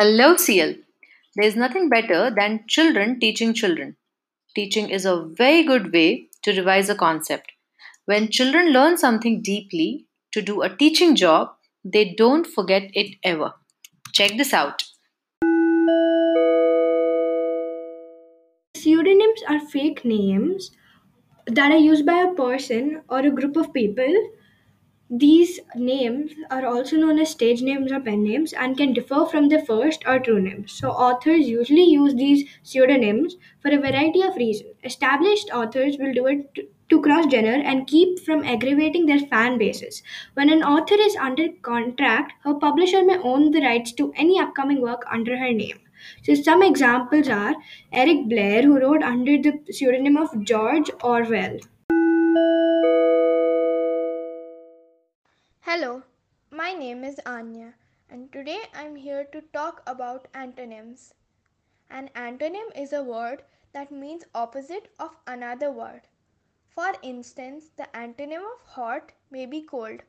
Hello, CL. There's nothing better than children teaching children. Teaching is a very good way to revise a concept. When children learn something deeply to do a teaching job, they don't forget it ever. Check this out. Pseudonyms are fake names that are used by a person or a group of people. These names are also known as stage names or pen names and can differ from their first or true names. So, authors usually use these pseudonyms for a variety of reasons. Established authors will do it to- to cross genre and keep from aggravating their fan bases. When an author is under contract, her publisher may own the rights to any upcoming work under her name. So some examples are Eric Blair, who wrote under the pseudonym of George Orwell. Name is Anya, and today I'm here to talk about antonyms. An antonym is a word that means opposite of another word. For instance, the antonym of hot may be cold.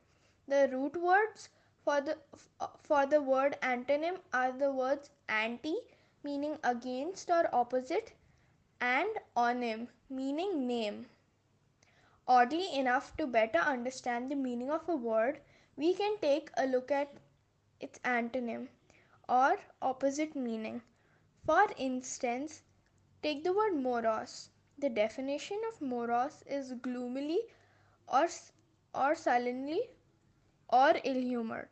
The root words for the for the word antonym are the words anti meaning against or opposite and onym meaning name. Oddly enough, to better understand the meaning of a word, we can take a look at its antonym or opposite meaning. For instance, take the word morose. The definition of morose is gloomily or, or sullenly or ill humored.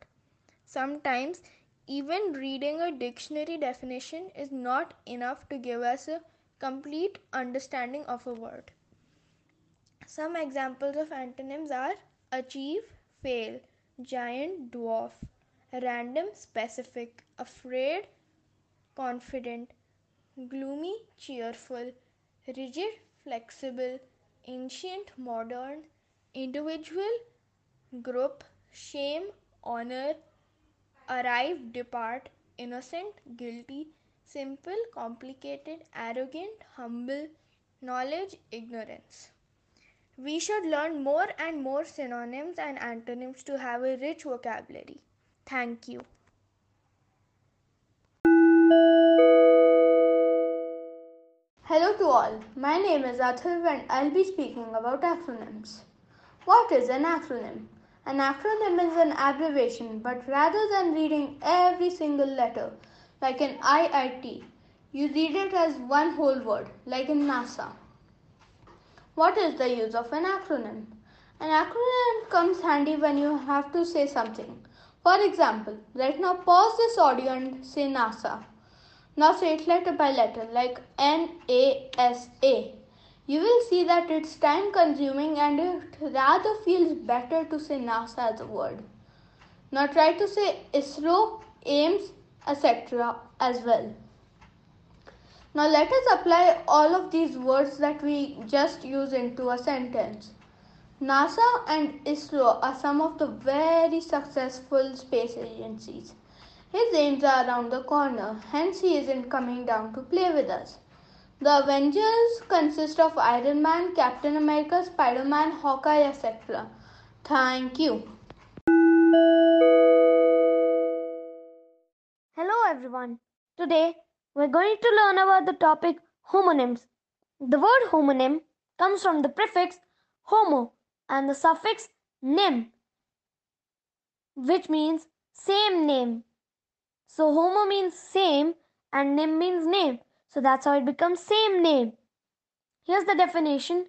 Sometimes, even reading a dictionary definition is not enough to give us a complete understanding of a word. Some examples of antonyms are achieve, fail, giant, dwarf, random, specific, afraid, confident, gloomy, cheerful, rigid, flexible, ancient, modern, individual, group, shame, honor, arrive, depart, innocent, guilty, simple, complicated, arrogant, humble, knowledge, ignorance. We should learn more and more synonyms and antonyms to have a rich vocabulary. Thank you. Hello to all. My name is Athil and I'll be speaking about acronyms. What is an acronym? An acronym is an abbreviation, but rather than reading every single letter like an IIT, you read it as one whole word like in NASA. What is the use of an acronym? An acronym comes handy when you have to say something. For example, right now pause this audio and say NASA. Now say it letter by letter like N A S A. You will see that it's time consuming and it rather feels better to say NASA as a word. Now try to say ISRO, AIIMS, etc. as well. Now let us apply all of these words that we just use into a sentence. NASA and ISRO are some of the very successful space agencies. His aims are around the corner, hence he isn't coming down to play with us. The Avengers consist of Iron Man, Captain America, Spider Man, Hawkeye, etc. Thank you. Hello everyone. Today we're going to learn about the topic homonyms. The word homonym comes from the prefix homo and the suffix nym, which means same name. So homo means same and nym means name. So that's how it becomes same name. Here's the definition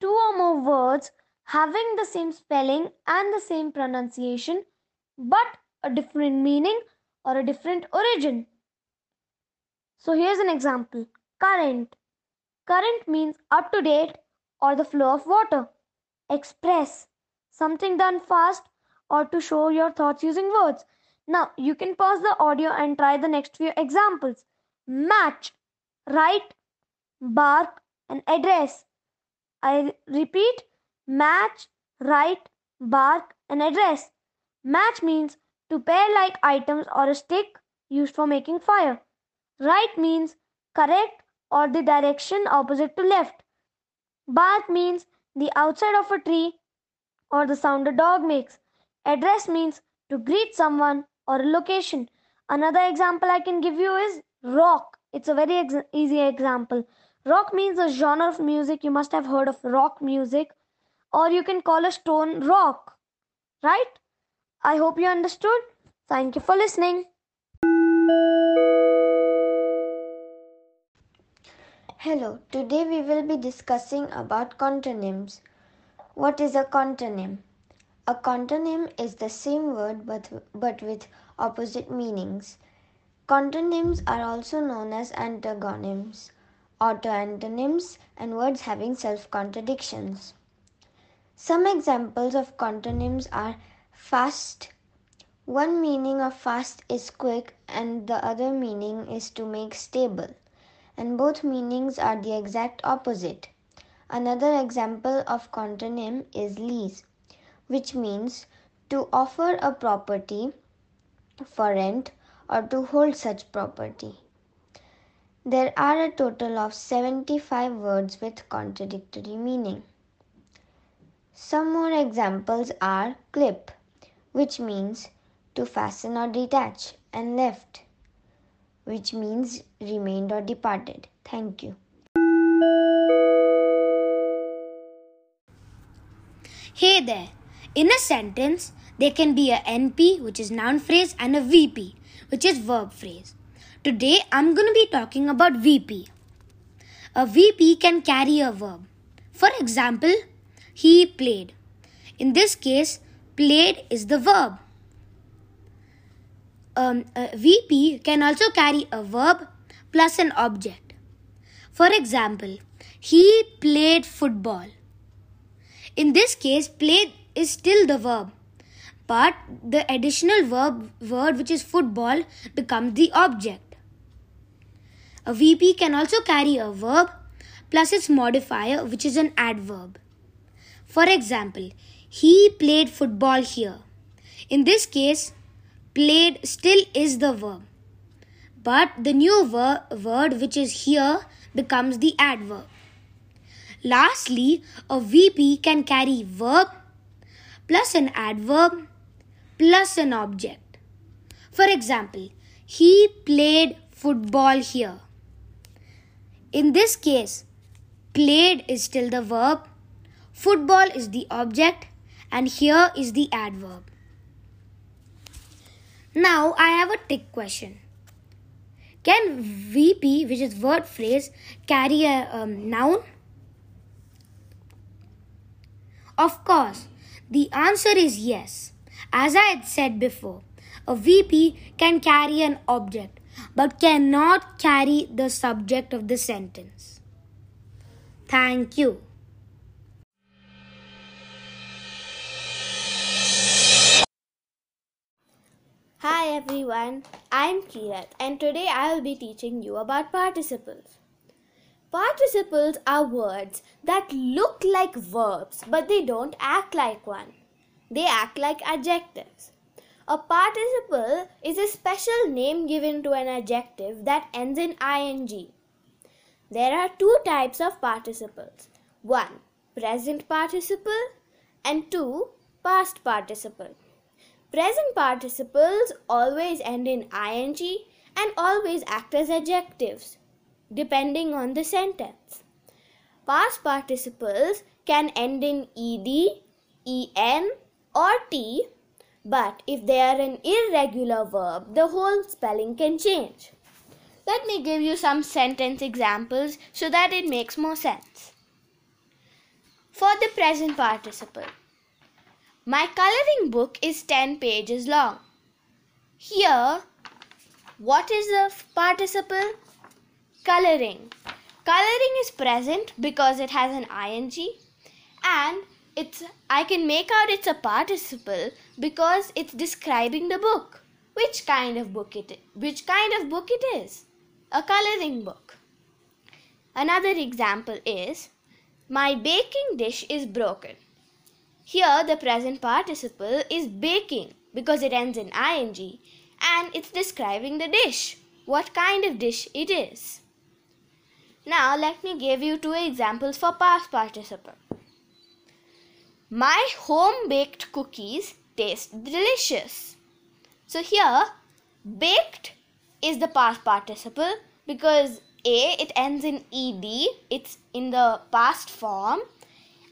two or more words having the same spelling and the same pronunciation but a different meaning or a different origin. So here's an example current. Current means up to date or the flow of water. Express something done fast or to show your thoughts using words. Now you can pause the audio and try the next few examples. Match, write, bark, and address. I repeat match, write, bark, and address. Match means to pair like items or a stick used for making fire. Right means correct or the direction opposite to left. Bark means the outside of a tree or the sound a dog makes. Address means to greet someone or a location. Another example I can give you is rock. It's a very ex- easy example. Rock means a genre of music. You must have heard of rock music, or you can call a stone rock, right? I hope you understood. Thank you for listening. Hello, today we will be discussing about contonyms. What is a contonym? A contonym is the same word but, but with opposite meanings. Contonyms are also known as antagonyms, autoantonyms, and words having self contradictions. Some examples of contonyms are fast. One meaning of fast is quick, and the other meaning is to make stable and both meanings are the exact opposite. Another example of contonym is lease, which means to offer a property for rent or to hold such property. There are a total of 75 words with contradictory meaning. Some more examples are clip, which means to fasten or detach, and left, which means remained or departed. Thank you. Hey there. In a sentence, there can be a NP, which is noun phrase, and a VP, which is verb phrase. Today, I'm going to be talking about VP. A VP can carry a verb. For example, he played. In this case, played is the verb. Um, a VP can also carry a verb plus an object. For example, he played football. In this case, played is still the verb, but the additional verb word which is football becomes the object. A VP can also carry a verb plus its modifier which is an adverb. For example, he played football here. In this case, played still is the verb, but the new ver- word which is here becomes the adverb. Lastly, a VP can carry verb plus an adverb plus an object. For example, he played football here. In this case, played is still the verb, football is the object, and here is the adverb. Now I have a tick question. Can VP, which is word phrase, carry a um, noun? Of course, the answer is yes. As I had said before, a VP can carry an object but cannot carry the subject of the sentence. Thank you. Everyone, I'm Kirat and today I will be teaching you about participles. Participles are words that look like verbs but they don't act like one. They act like adjectives. A participle is a special name given to an adjective that ends in ing. There are two types of participles. One, present participle and two, past participle. Present participles always end in ing and always act as adjectives, depending on the sentence. Past participles can end in ed, en, or t, but if they are an irregular verb, the whole spelling can change. Let me give you some sentence examples so that it makes more sense. For the present participle, my coloring book is 10 pages long. Here, what is the participle? Coloring. Coloring is present because it has an ing and it's I can make out it's a participle because it's describing the book. Which kind of book it? Which kind of book it is? A coloring book. Another example is my baking dish is broken. Here, the present participle is baking because it ends in ing and it's describing the dish, what kind of dish it is. Now, let me give you two examples for past participle. My home baked cookies taste delicious. So, here, Baked is the past participle because A it ends in ed, it's in the past form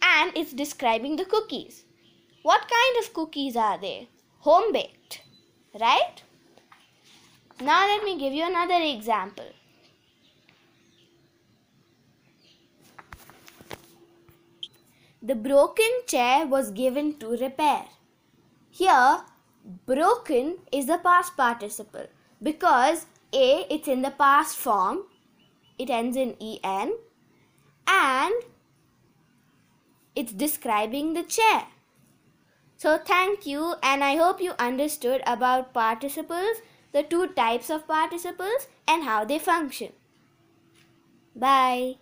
and it's describing the cookies. What kind of cookies are they? Home baked, right? Now let me give you another example. The broken chair was given to repair. Here, broken is the past participle because A it's in the past form, it ends in en, and it's describing the chair. So, thank you, and I hope you understood about participles, the two types of participles, and how they function. Bye.